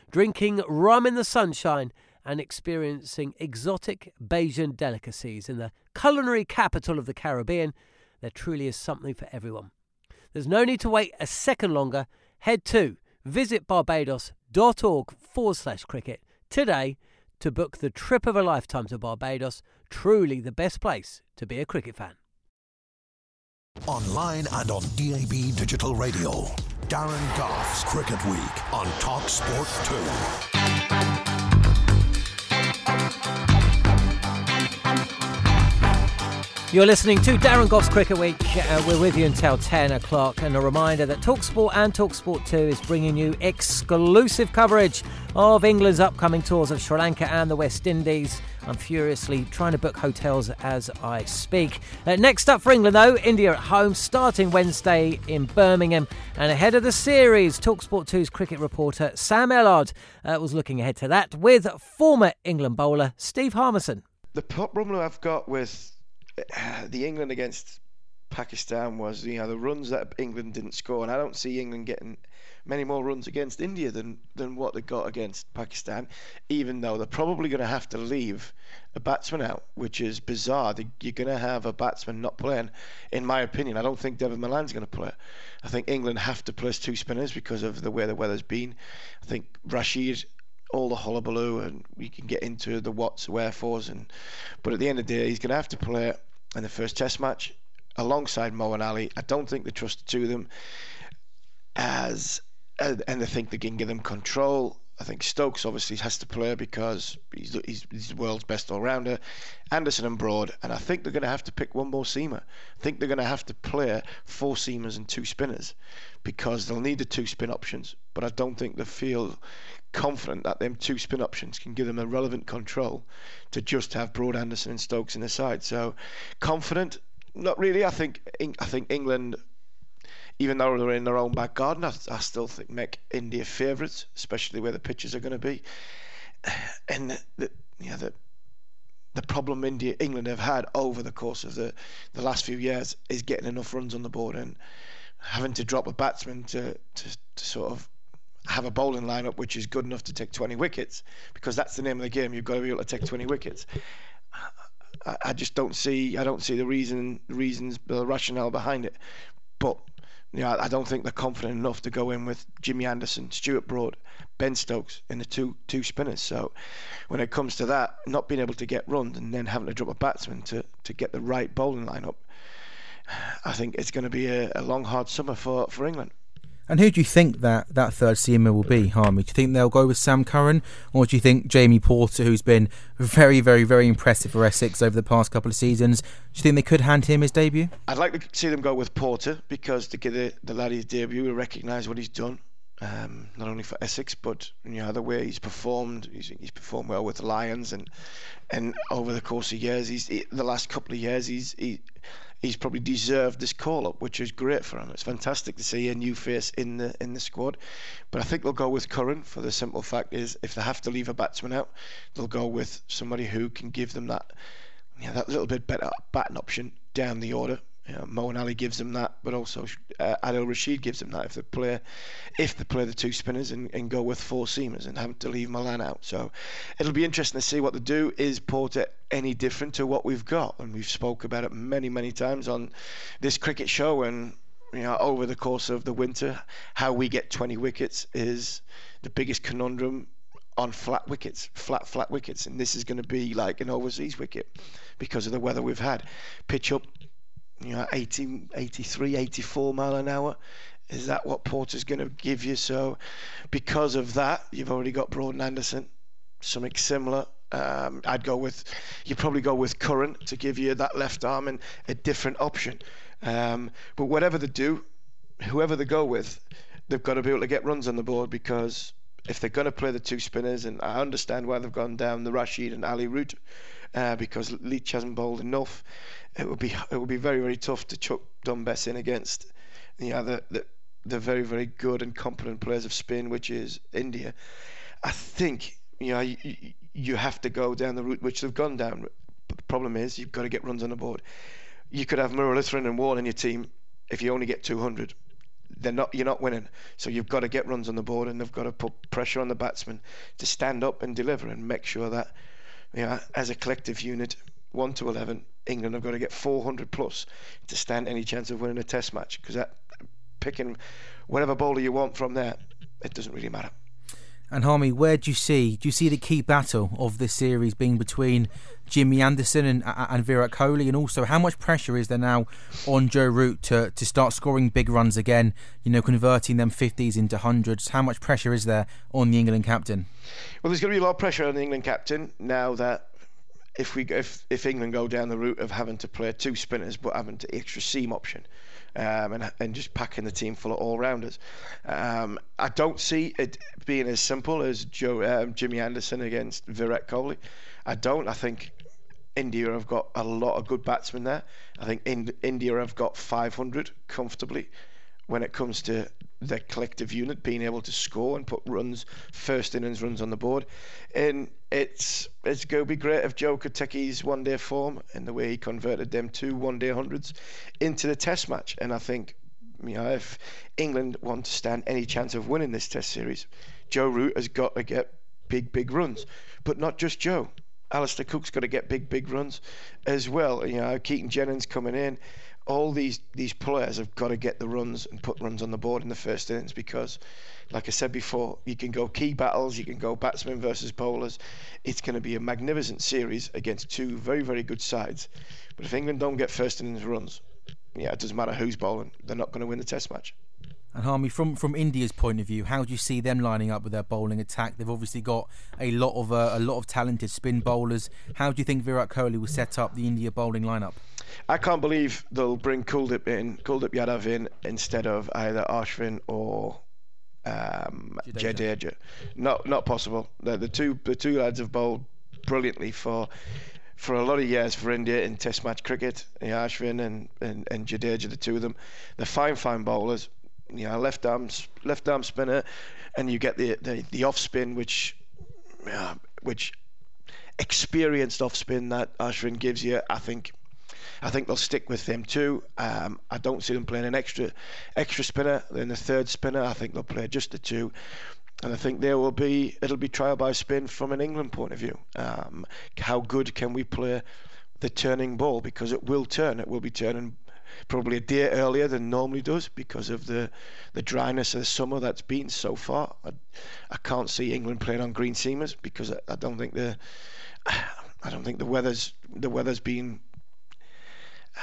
drinking rum in the sunshine, and experiencing exotic Bajan delicacies in the culinary capital of the Caribbean. There truly is something for everyone. There's no need to wait a second longer. Head to visitbarbados.org forward slash cricket today to book the trip of a lifetime to Barbados. Truly the best place to be a cricket fan. Online and on DAB Digital Radio. Darren Gough's Cricket Week on Talk Sport 2. You're listening to Darren Gough's Cricket Week. Uh, we're with you until 10 o'clock. And a reminder that Talksport and Talksport 2 is bringing you exclusive coverage of England's upcoming tours of Sri Lanka and the West Indies. I'm furiously trying to book hotels as I speak. Uh, next up for England, though, India at home, starting Wednesday in Birmingham. And ahead of the series, Talksport 2's cricket reporter Sam Ellard uh, was looking ahead to that with former England bowler Steve Harmison. The problem I've got with the England against Pakistan was you know the runs that England didn't score, and I don't see England getting many more runs against India than than what they got against Pakistan. Even though they're probably going to have to leave a batsman out, which is bizarre. You're going to have a batsman not playing. In my opinion, I don't think Dawid Malan's going to play. I think England have to play two spinners because of the way the weather's been. I think Rashid all the hullabaloo and we can get into the what's wherefores and but at the end of the day he's going to have to play in the first test match alongside Moeen Ali I don't think they trust the two of them as and they think they can give them control I think Stokes obviously has to play because he's, he's, he's the world's best all-rounder. Anderson and Broad, and I think they're going to have to pick one more seamer. I think they're going to have to play four seamers and two spinners because they'll need the two spin options. But I don't think they feel confident that them two spin options can give them a relevant control to just have Broad, Anderson, and Stokes in the side. So confident, not really. I think I think England even though they're in their own back garden, I, I still think make India favourites, especially where the pitches are going to be. And the, know, the the problem India England have had over the course of the, the last few years is getting enough runs on the board and having to drop a batsman to, to, to sort of have a bowling lineup which is good enough to take 20 wickets because that's the name of the game. You've got to be able to take 20 wickets. I, I just don't see I don't see the reason reasons the rationale behind it. But you know, I don't think they're confident enough to go in with Jimmy Anderson, Stuart Broad, Ben Stokes in the two two spinners. So when it comes to that, not being able to get runs and then having to drop a batsman to, to get the right bowling lineup, I think it's going to be a, a long, hard summer for, for England. And who do you think that, that third seamer will be, Harmy? Do you think they'll go with Sam Curran, or do you think Jamie Porter, who's been very, very, very impressive for Essex over the past couple of seasons, do you think they could hand him his debut? I'd like to see them go with Porter because to give the, the lad his debut, we recognise what he's done. Um, not only for Essex, but know the way he's performed. He's, he's performed well with the Lions, and and over the course of years, he's he, the last couple of years, he's he, he's probably deserved this call up, which is great for him. It's fantastic to see a new face in the in the squad. But I think they'll go with Curran for the simple fact is if they have to leave a batsman out, they'll go with somebody who can give them that know, that little bit better batting option down the order. You know, Moeen Ali gives them that, but also uh, Adil Rashid gives them that if they play, if they play the two spinners and, and go with four seamers and have to leave Malan out. So it'll be interesting to see what they do. Is Porter any different to what we've got? And we've spoke about it many, many times on this cricket show. And you know, over the course of the winter, how we get 20 wickets is the biggest conundrum on flat wickets, flat, flat wickets. And this is going to be like an overseas wicket because of the weather we've had. Pitch up you know, 80, 83, 84 mile an hour. Is that what Porter's going to give you? So, because of that, you've already got Broad and Anderson, something similar. Um, I'd go with, you'd probably go with Curran to give you that left arm and a different option. Um, but whatever they do, whoever they go with, they've got to be able to get runs on the board because if they're going to play the two spinners, and I understand why they've gone down the Rashid and Ali route, uh, because Leach hasn't bowled enough, it would be it would be very very tough to chuck Dom Bess in against you know, the, the the very very good and competent players of spin, which is India. I think you know you, you have to go down the route which they've gone down. But the problem is you've got to get runs on the board. You could have Muralitharan and Warne in your team if you only get 200 they're not you're not winning. So you've got to get runs on the board, and they've got to put pressure on the batsman to stand up and deliver and make sure that you know as a collective unit, one to eleven, England have got to get 400 plus to stand any chance of winning a Test match. Because that picking whatever bowler you want from there, it doesn't really matter. And Harmy, where do you see do you see the key battle of this series being between Jimmy Anderson and, and Virat Kohli, and also how much pressure is there now on Joe Root to to start scoring big runs again? You know, converting them fifties into hundreds. How much pressure is there on the England captain? Well, there's going to be a lot of pressure on the England captain now that if we if if England go down the route of having to play two spinners but having to extra seam option um, and, and just packing the team full of all rounders. Um, I don't see it being as simple as Joe um, Jimmy Anderson against Virat Kohli. I don't. I think India have got a lot of good batsmen there. I think in, India have got 500 comfortably when it comes to their collective unit being able to score and put runs, first innings runs on the board. And it's it's going to be great if Joe could take his one day form and the way he converted them two one day hundreds into the test match. And I think, you know, if England want to stand any chance of winning this test series, Joe Root has got to get big, big runs. But not just Joe. Alastair Cook's got to get big, big runs as well. You know, Keaton Jennings coming in all these these players have got to get the runs and put runs on the board in the first innings because, like I said before, you can go key battles, you can go batsmen versus bowlers. It's going to be a magnificent series against two very very good sides. But if England don't get first innings runs, yeah, it doesn't matter who's bowling, they're not going to win the Test match. And Harmy, from from India's point of view, how do you see them lining up with their bowling attack? They've obviously got a lot of uh, a lot of talented spin bowlers. How do you think Virat Kohli will set up the India bowling lineup? I can't believe they'll bring Kuldeep in, Kuldeep Yadav in instead of either Ashwin or um, Jadeja. Not not possible. The, the two the two lads have bowled brilliantly for for a lot of years for India in Test match cricket. Ashwin and, and, and Jadeja, the two of them, they're fine, fine bowlers you know, left arm left arm spinner, and you get the the, the off spin, which uh, which experienced off spin that Ashwin gives you. I think I think they'll stick with them too. Um, I don't see them playing an extra extra spinner. Then the third spinner, I think they'll play just the two. And I think there will be it'll be trial by spin from an England point of view. Um, how good can we play the turning ball because it will turn. It will be turning probably a day earlier than normally does because of the the dryness of the summer that's been so far. I, I can't see England playing on green seamers because I, I don't think the I don't think the weather's the weather's been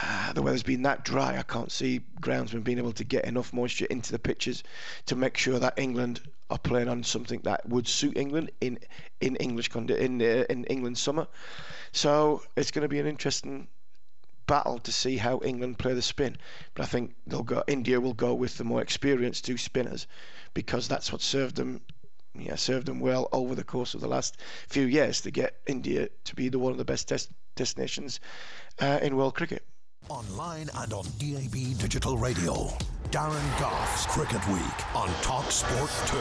uh, the weather's been that dry. I can't see groundsmen being able to get enough moisture into the pitches to make sure that England are playing on something that would suit England in in English in uh, in England summer. So it's going to be an interesting battle to see how England play the spin. But I think they'll go. India will go with the more experienced two spinners because that's what served them. Yeah, served them well over the course of the last few years to get India to be the one of the best test destinations uh, in world cricket. Online and on DAB Digital Radio. Darren Gough's Cricket Week on Talk Sport 2.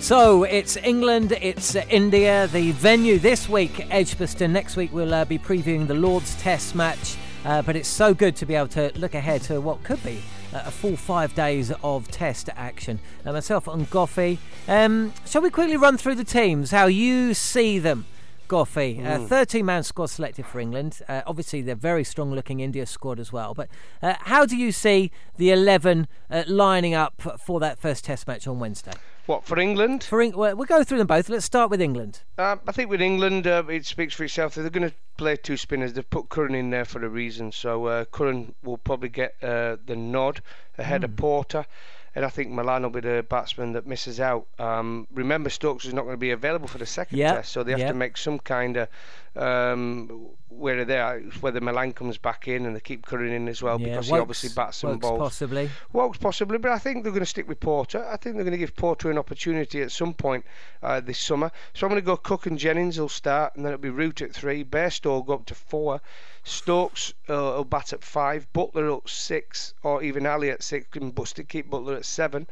So it's England, it's India. The venue this week, Edgbaston. Next week we'll uh, be previewing the Lord's Test match. Uh, but it's so good to be able to look ahead to what could be a full five days of test action. Uh, myself and Goughie. Um, shall we quickly run through the teams, how you see them? Goughie, uh, mm. 13 man squad selected for England. Uh, obviously, they're very strong looking India squad as well. But uh, how do you see the 11 uh, lining up for that first test match on Wednesday? What for England? For Eng- well, we'll go through them both. Let's start with England. Uh, I think with England, uh, it speaks for itself. They're going to play two spinners. They've put Curran in there for a reason. So uh, Curran will probably get uh, the nod ahead mm. of hmm. Porter. and I think Malan will be the batsman that misses out. Um, remember, Stokes is not going to be available for the second Yep, test, so they have yep. to make some kind of um, where are they are, whether Malan comes back in and they keep Curran in as well Yeah, because he obviously bats and Woakes bowls. possibly. Woakes possibly, but I think they're going to stick with Porter. I think they're going to give Porter an opportunity at some point uh, this summer. So I'm going to go Cook and Jennings will start, and then it'll be Root at three. Bairstow will go up to four. Stokes uh, will bat at five. Buttler at six, or even Ali at six, and Buster keep Buttler at seven.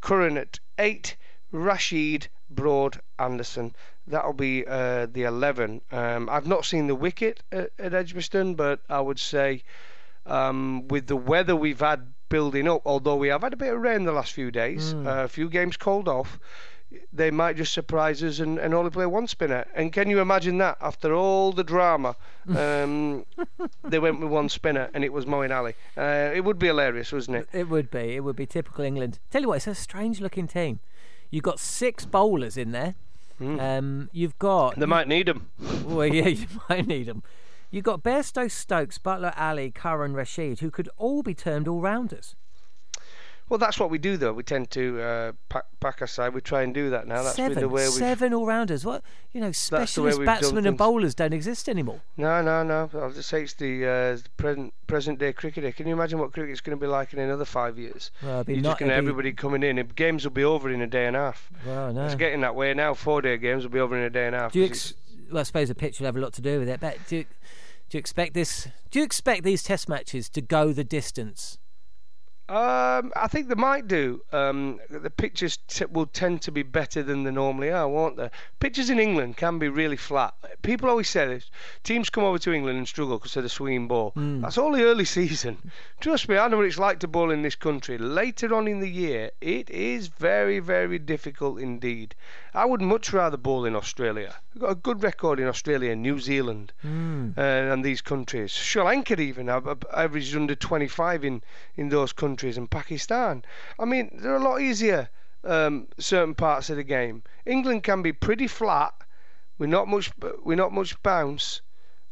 Curran at eight. Rashid, Broad, Anderson. That'll be uh, the 11. Um, I've not seen the wicket at, at Edgbaston, but I would say um, with the weather we've had building up, although we have had a bit of rain the last few days, Mm. uh, a few games called off, they might just surprise us and, and only play one spinner. And can you imagine that after all the drama? Um, they went with one spinner and it was Moeen Ali. Uh, it would be hilarious, wouldn't it? It would be. It would be typical England. Tell you what, it's a strange looking team. You've got six bowlers in there. Um, you've got. They might need them. Well, yeah, you might need them. You've got Bairstow, Stokes, Buttler, Ali, Curran, Rashid, who could all be termed all rounders. Well, that's what we do, though. We tend to uh, pack, pack aside. We try and do that now. That's seven, the way we. seven all rounders. What you know, specialist batsmen and bowlers don't exist anymore. No, no, no. I'll just say it's the, uh, the present present day cricketer. Can you imagine what cricket's going to be like in another five years? Well, You're not- just going to it'd be- everybody coming in. Games will be over in a day and a half. Well, no. It's getting that way now. Four day games will be over in a day and a half. Do you ex- well, I suppose the pitch will have a lot to do with it. But do you, do you expect this? Do you expect these Test matches to go the distance? Um, I think they might do. Um, the pitches t- will tend to be better than they normally are, won't they? Pitches in England can be really flat. People always say this. Teams come over to England and struggle because of the swinging ball. Hmm. That's only early season. Trust me, I know what it's like to bowl in this country. Later on in the year, it is very, very difficult indeed. I would much rather bowl in Australia. We've got a good record in Australia New Zealand Hmm. uh, and these countries. Sri Lanka even have have averaged under 25 in, in those countries, and Pakistan. I mean, they're a lot easier. Um, certain parts of the game. England can be pretty flat. We're not much. We're not much bounce.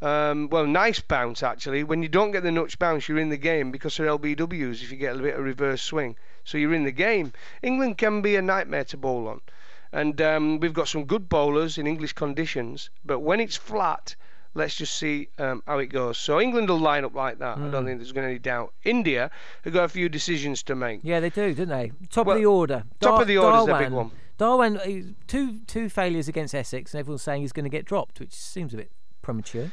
Um, well, nice bounce actually. When you don't get the nuts bounce, you're in the game because they're LBWs. If you get a bit of reverse swing, so you're in the game. England can be a nightmare to bowl on, and um, we've got some good bowlers in English conditions. But when it's flat, let's just see um, how it goes. So England will line up like that. I don't Mm. think there's going to be any doubt. India have got a few decisions to make. Yeah, they do, don't they? Top Well, of the order. top of the order's the Dhawan. big one. Dhawan, uh, two two failures against Essex, and everyone's saying he's going to get dropped, which seems a bit premature.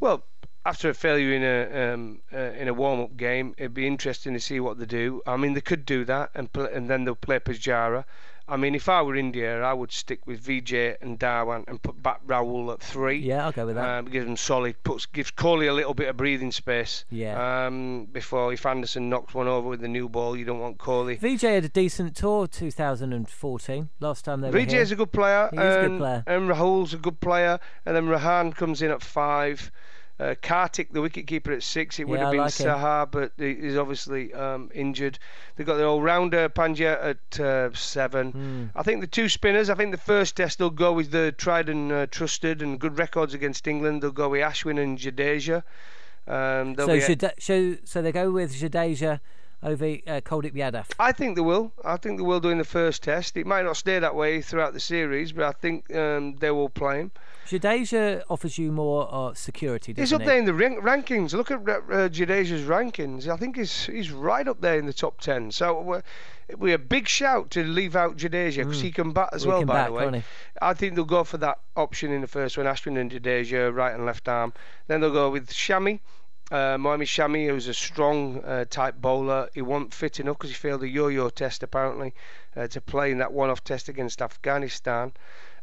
Well, after a failure in a um, uh, in a warm up game, it'd be interesting to see what they do. I mean, they could do that, and pl- and then they'll play Pujara. I mean, if I were India, I would stick with Vijay and Dhawan and put back Rahul at three. Yeah, I'll go with that. Um, gives them solid. Puts gives Kohli a little bit of breathing space. Yeah. Um, before if Anderson knocks one over with the new ball, you don't want Kohli. Vijay had a decent tour 2014. Last time they were Vijay is a good player. He is a good player. And Rahul's a good player. And then Rahane comes in at five. Uh, Karthik, the wicketkeeper, at six. It would Yeah, have been like. Saha, but he's obviously um, injured. They've got their all-rounder Pandya at uh, seven. Hmm. I think the two spinners. I think the first test they'll go with the tried and uh, trusted and good records against England. They'll go with Ashwin and Jadeja. Um, So, Jade- so, so they go with Jadeja over uh, Kuldeep Yadav. I think they will. I think they will do in the first test. It might not stay that way throughout the series, but I think um, they will play him. Jadeja offers you more uh, security, He's up there in the rank- rankings. Look at uh, Jadeja's rankings. I think he's he's right up there in the top ten. So we're, we're a big shout to leave out Jadeja because Mm. he can bat as Well, well. by the way. I think they'll go for that option in the first one. Ashwin and Jadeja, right and left arm. Then they'll go with Shami. Uh, Mohamed Shami, who's a strong uh, type bowler, he wasn't fit enough because he failed the yo-yo test apparently uh, to play in that one-off test against Afghanistan.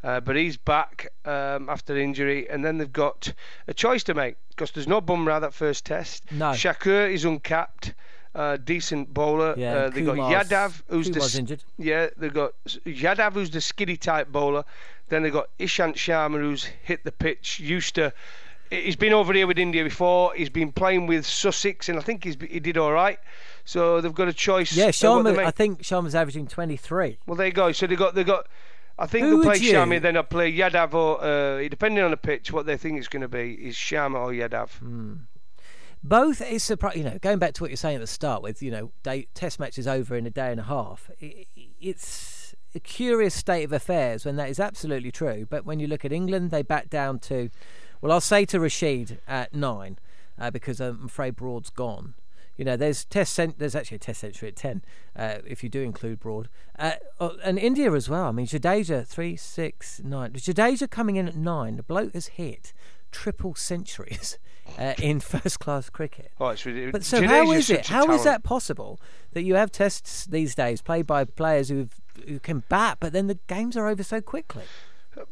Uh, but he's back um, after injury, and then they've got a choice to make because there's no Bumrah that first test. No. Shakur is uncapped, uh, decent bowler. Yeah, uh, they've got Yadav, who's the Kumar's s- injured. yeah. They've got Yadav, who's the skiddy type bowler. Then they've got Ishant Sharma, who's hit the pitch, used to. He's been over here with India before. He's been playing with Sussex, and I think he's, he did all right. So they've got a choice. Yeah, they Sharma. I think Sharma's averaging 23. Well, there you go. So they got they got. I think Who they'll play Shami, then they'll play Yadav or uh, depending on the pitch, what they think it's going to be is Sharma or Yadav. Hmm. Both is surprising. You know, going back to what you're saying at the start, with you know, day, test matches over in a day and a half. It, it's a curious state of affairs when that is absolutely true. But when you look at England, they back down to, well, I'll say to Rashid at nine, uh, because I'm afraid Broad's gone. You know, there's test cent- there's actually a test century at ten, uh, if you do include Broad, uh, oh, and India as well. I mean, Jadeja three, six, nine. Jadeja coming in at nine. The bloke has hit triple centuries uh, in first class cricket. Oh, it's ridiculous. But so how is it? How is that possible that you have tests these days played by players who who can bat, but then the games are over so quickly?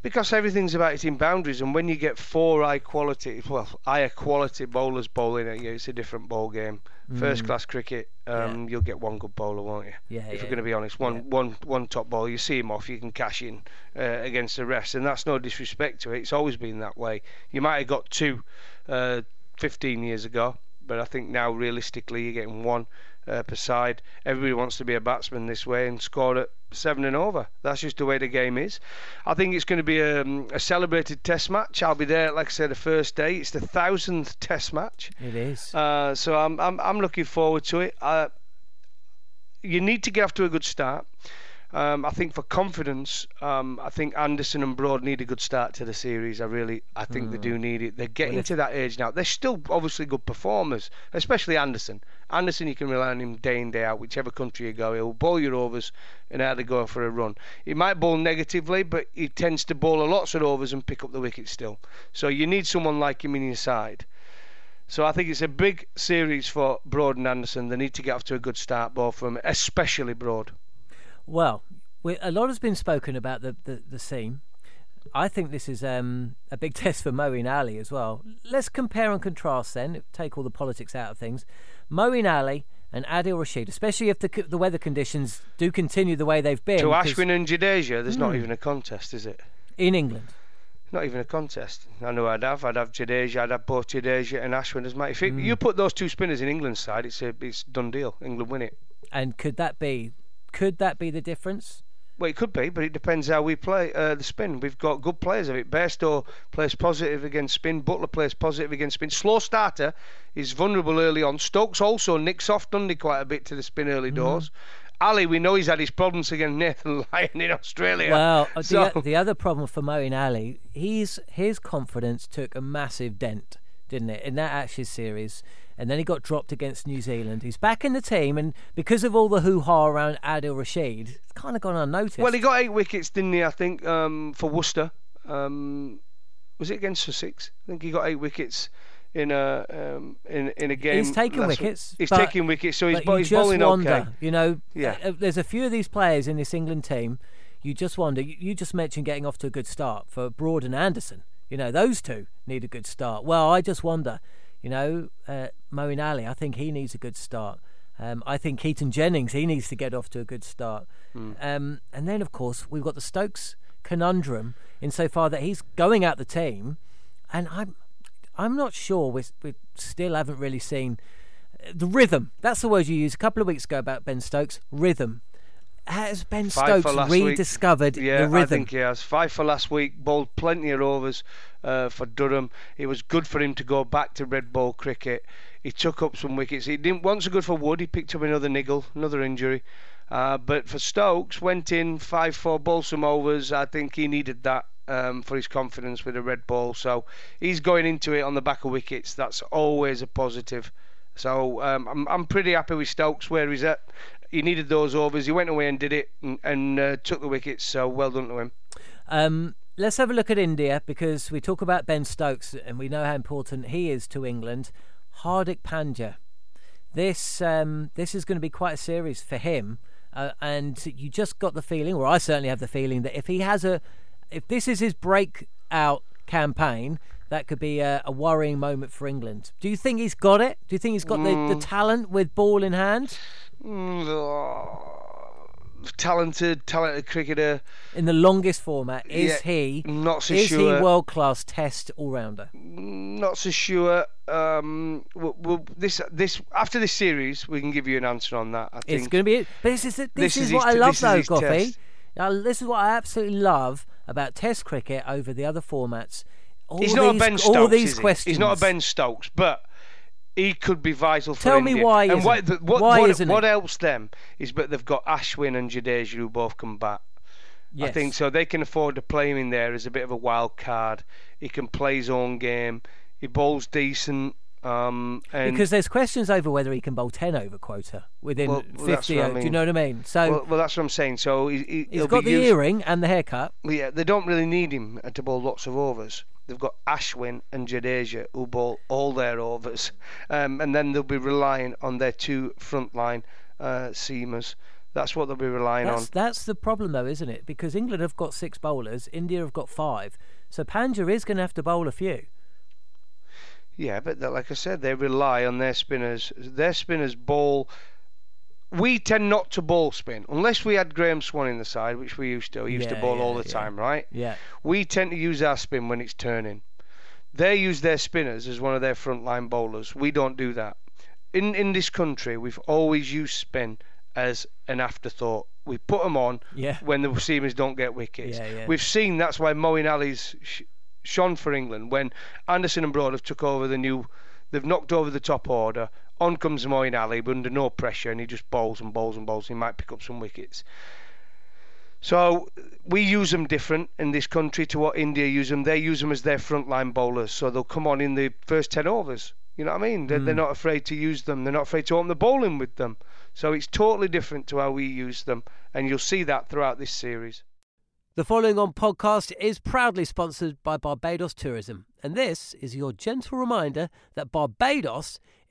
Because everything's about hitting boundaries, and when you get four high quality, well, higher quality bowlers bowling at you, it's a different ball game. First Mm. class cricket, um, you'll get one good bowler, won't you? Yeah, If yeah, we're going to be honest, one, one, one top bowler, you see him off, you can cash in uh, against the rest, and that's no disrespect to it. It's always been that way. You might have got two uh, 15 years ago, but I think now realistically you're getting one uh, per side. Everybody wants to be a batsman this way and score at seven and over. That's just the way the game is. I think it's going to be a, um, a celebrated Test match. I'll be there, like I said, the first day. It's the thousandth Test match. It is. Uh, so I'm, I'm I'm looking forward to it. Uh, you need to get off to a good start. Um, I think for confidence, um, I think Anderson and Broad need a good start to the series. I really, I think they Mm. do need it. They're getting Well, to that age now. They're still obviously good performers, especially Anderson. Anderson, you can rely on him day in day out, whichever country you go. He'll bowl your overs and either go for a run. He might bowl negatively, but he tends to bowl a lots of overs and pick up the wicket still. So you need someone like him in your side. So I think it's a big series for Broad and Anderson. They need to get off to a good start, both of them, especially Broad. Well, we, a lot has been spoken about the, the, the seam. I think this is um, a big test for Moeen Ali as well. Let's compare and contrast then, take all the politics out of things. Moeen Ali and Adil Rashid, especially if the, the weather conditions do continue the way they've been. To Ashwin and Jadeja, there's not Hmm. even a contest, is it? In England. Not even a contest. I know I'd have. I'd have Jadeja. I'd have both Jadeja and Ashwin as my. If it, Hmm. you put those two spinners in England's side, it's a it's done deal. England win it. And could that be could that be the difference? Well, it could be, but it depends how we play uh, the spin. We've got good players of it. Bairstow plays positive against spin. Buttler plays positive against spin. Slow starter is vulnerable early on. Stokes also nicks off, doesn't quite a bit to the spin early Mm-hmm. doors. Ali, we know he's had his problems against Nathan Lyon in Australia. Well, uh, the, the other problem for Moeen Ali, he's his confidence took a massive dent, didn't it, in that Ashes series, and then he got dropped against New Zealand. He's back in the team, and because of all the hoo ha around Adil Rashid, it's kind of gone unnoticed. Well, he got eight wickets, didn't he? I think um, for Worcester. Um, was it against Sussex? I think he got eight wickets in a um, in in a game. He's taking wickets. He's but- taking wickets, so he's, but he's just bowling wonder, okay. You know, Yeah. uh, there's a few of these players in this England team. You just wonder. You just mentioned getting off to a good start for Broad and Anderson. You know, those two need a good start. Well, I just wonder. You know, uh, Moeen Ali, I think he needs a good start. Um, I think Keaton Jennings, he needs to get off to a good start. Hmm. Um, and then, of course, we've got the Stokes conundrum insofar that he's going out the team, and I'm, I'm not sure we we still haven't really seen uh, the rhythm. That's the word you used a couple of weeks ago about Ben Stokes. Rhythm. Has Ben Five Stokes last week. rediscovered yeah, the I rhythm? think he has. Five for last week, bowled plenty of overs uh, for Durham. It was good for him to go back to red ball cricket. He took up some wickets. He didn't want so good for Wood. He picked up another niggle, another injury. Uh, but for Stokes, went in five four, bowled some overs. I think he needed that. Um, for his confidence with a red ball, so he's going into it on the back of wickets. That's always a positive. So um, I'm I'm pretty happy with Stokes where he's at. He needed those overs. He went away and did it and, and uh, took the wickets. So well done to him. Um, let's have a look at India because we talk about Ben Stokes and we know how important he is to England. Hardik Pandya. This um, this is going to be quite a series for him, uh, and you just got the feeling, or I certainly have the feeling that if he has a, if this is his breakout campaign, that could be a, a worrying moment for England. Do you think he's got it? Do you think he's got the, the Mm. talent with ball in hand? Mm, oh, talented, talented cricketer. In the longest format, is Yeah, he not so is sure. he world class Test all rounder? Not so sure. Um, we'll, we'll, this this after this series, we can give you an answer on that. I think It's going to be. But this is this, This is, is what his I love though, Goughie. Now, this is what I absolutely love about Test cricket over the other formats. All He's these, not a Ben Stokes. all these is he? questions. He's not a Ben Stokes, but he could be vital for Tell me why And isn't- what, what, why what, isn't what he? helps them is that they've got Ashwin and Jadeja who both come back. Yes. I think so. They can afford to play him in there as a bit of a wild card. He can play his own game. He bowls decent. Um, and because there's questions over whether he can bowl 10 over quota within Well, well, 50. what I Do you know what I mean? So well, well, that's what I'm saying. So he, he, he's he'll got be the used- earring and the haircut. Yeah, they don't really need him to bowl lots of overs. They've got Ashwin and Jadeja who bowl all their overs, um, and then they'll be relying on their two frontline uh, seamers. That's what they'll be relying That's, on. that's the problem, though, isn't it? Because England have got six bowlers, India have got five. So Pandya is going to have to bowl a few. Yeah, but like I said, they rely on their spinners. Their spinners bowl. We tend not to ball spin unless we had Graeme Swann in the side, which we used to. We used to Yeah, all the yeah. time, right? Yeah. We tend to use our spin when it's turning. They use their spinners as one of their frontline bowlers. We don't do that. In in this country, we've always used spin as an afterthought. We put them on Yeah. when the seamers don't get wickets. Yeah, yeah. We've seen that's why Moeen Ali's sh- shone for England when Anderson and Broad have took over the new. They've knocked over the top order. On comes Moeen Ali, but under no pressure, and he just bowls and bowls and bowls. He might pick up some wickets. So we use them different in this country to what India use them. They use them as their frontline bowlers, so they'll come on in the first ten overs. You know what I mean? They're, they're Mm. not afraid to use them. They're not afraid to open the bowling with them. So it's totally different to how we use them, and you'll see that throughout this series. The following on podcast is proudly sponsored by Barbados Tourism, and this is your gentle reminder that Barbados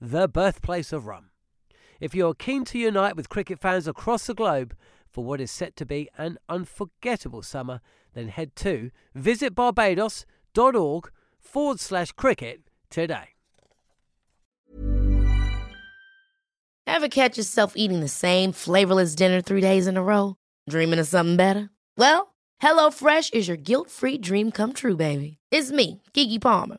the birthplace of rum. If you're keen to unite with cricket fans across the globe for what is set to be an unforgettable summer, then head to visitbarbados.org forward slash cricket today. Ever catch yourself eating the same flavorless dinner three days in a row? Dreaming of something better? Well, HelloFresh is your guilt free dream come true, baby. It's me, Keke Palmer.